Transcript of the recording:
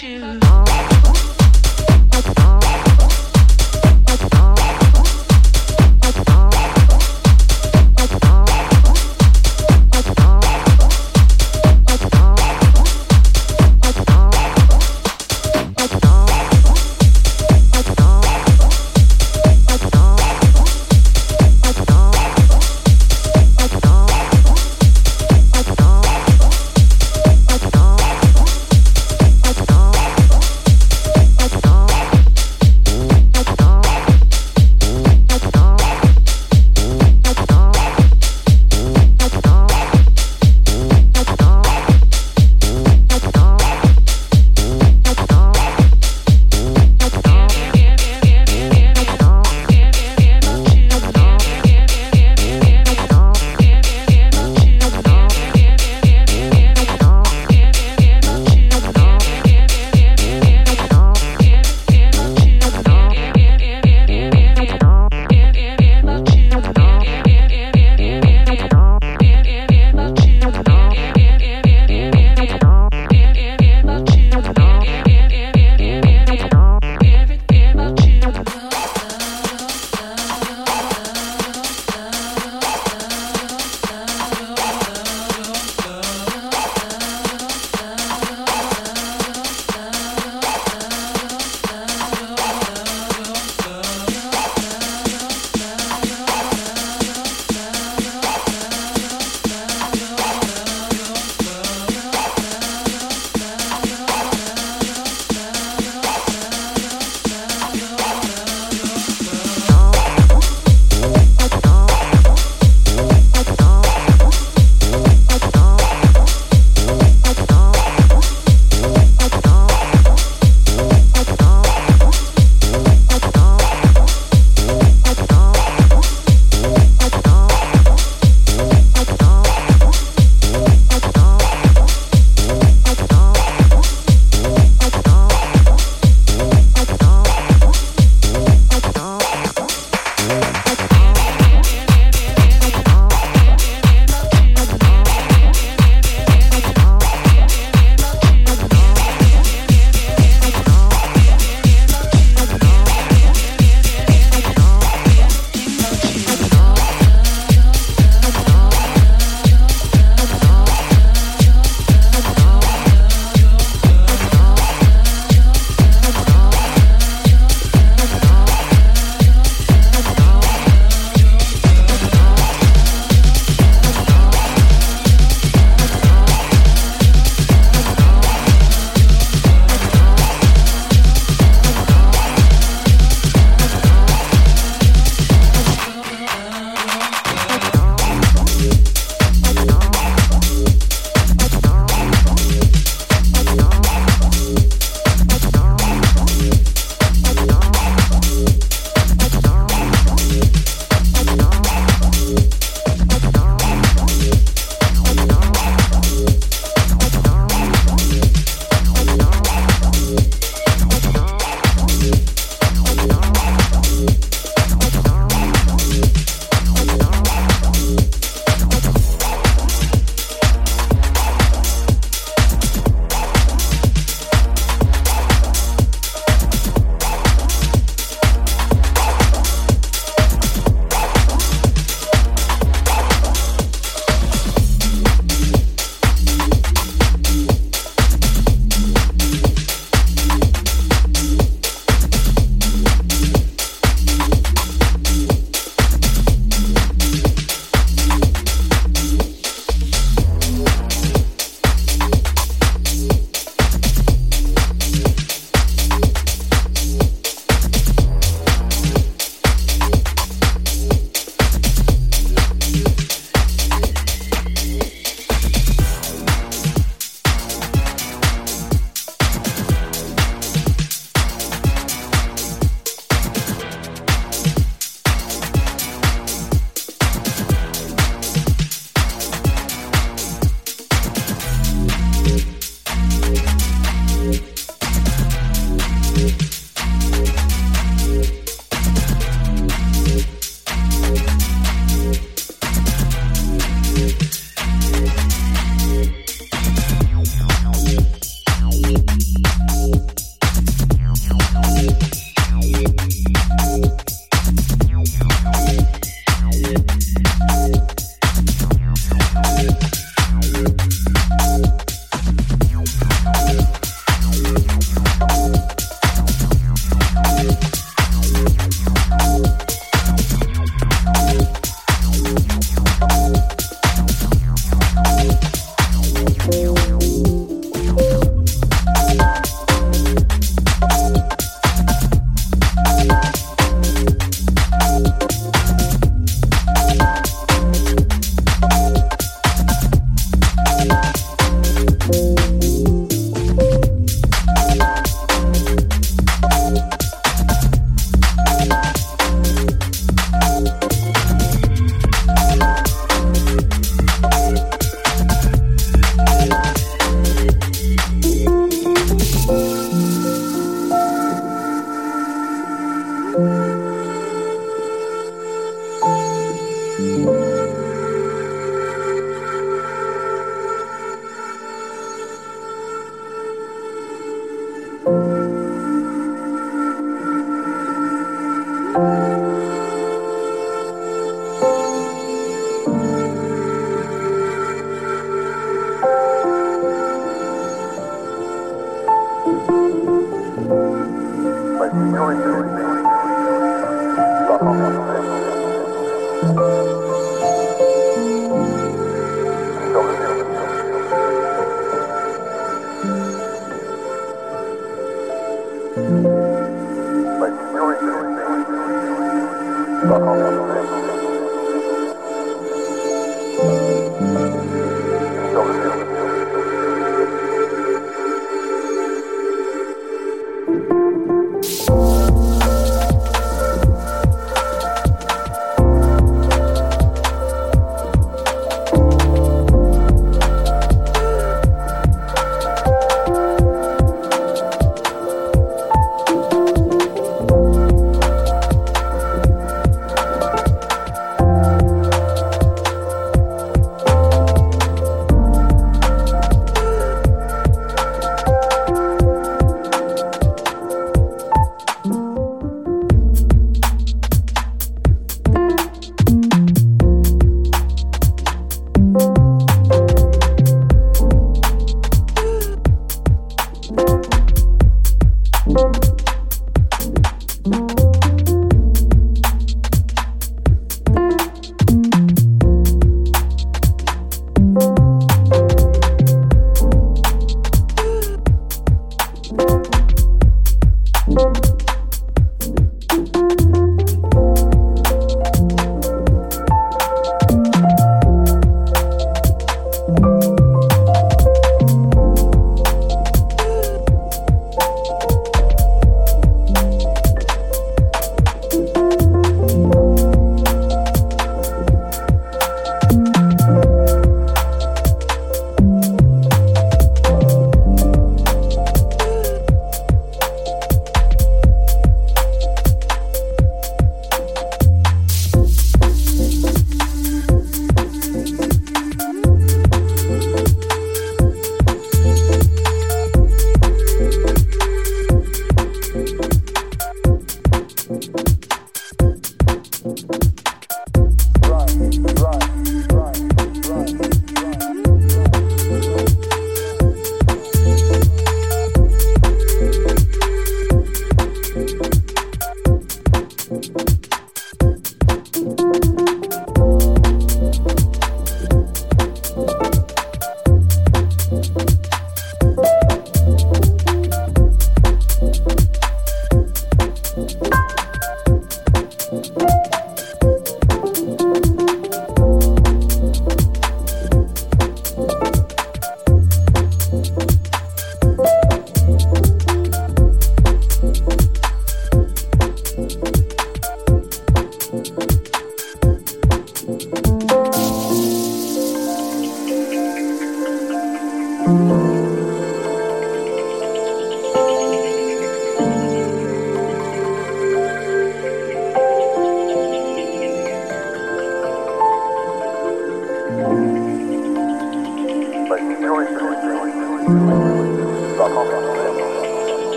you.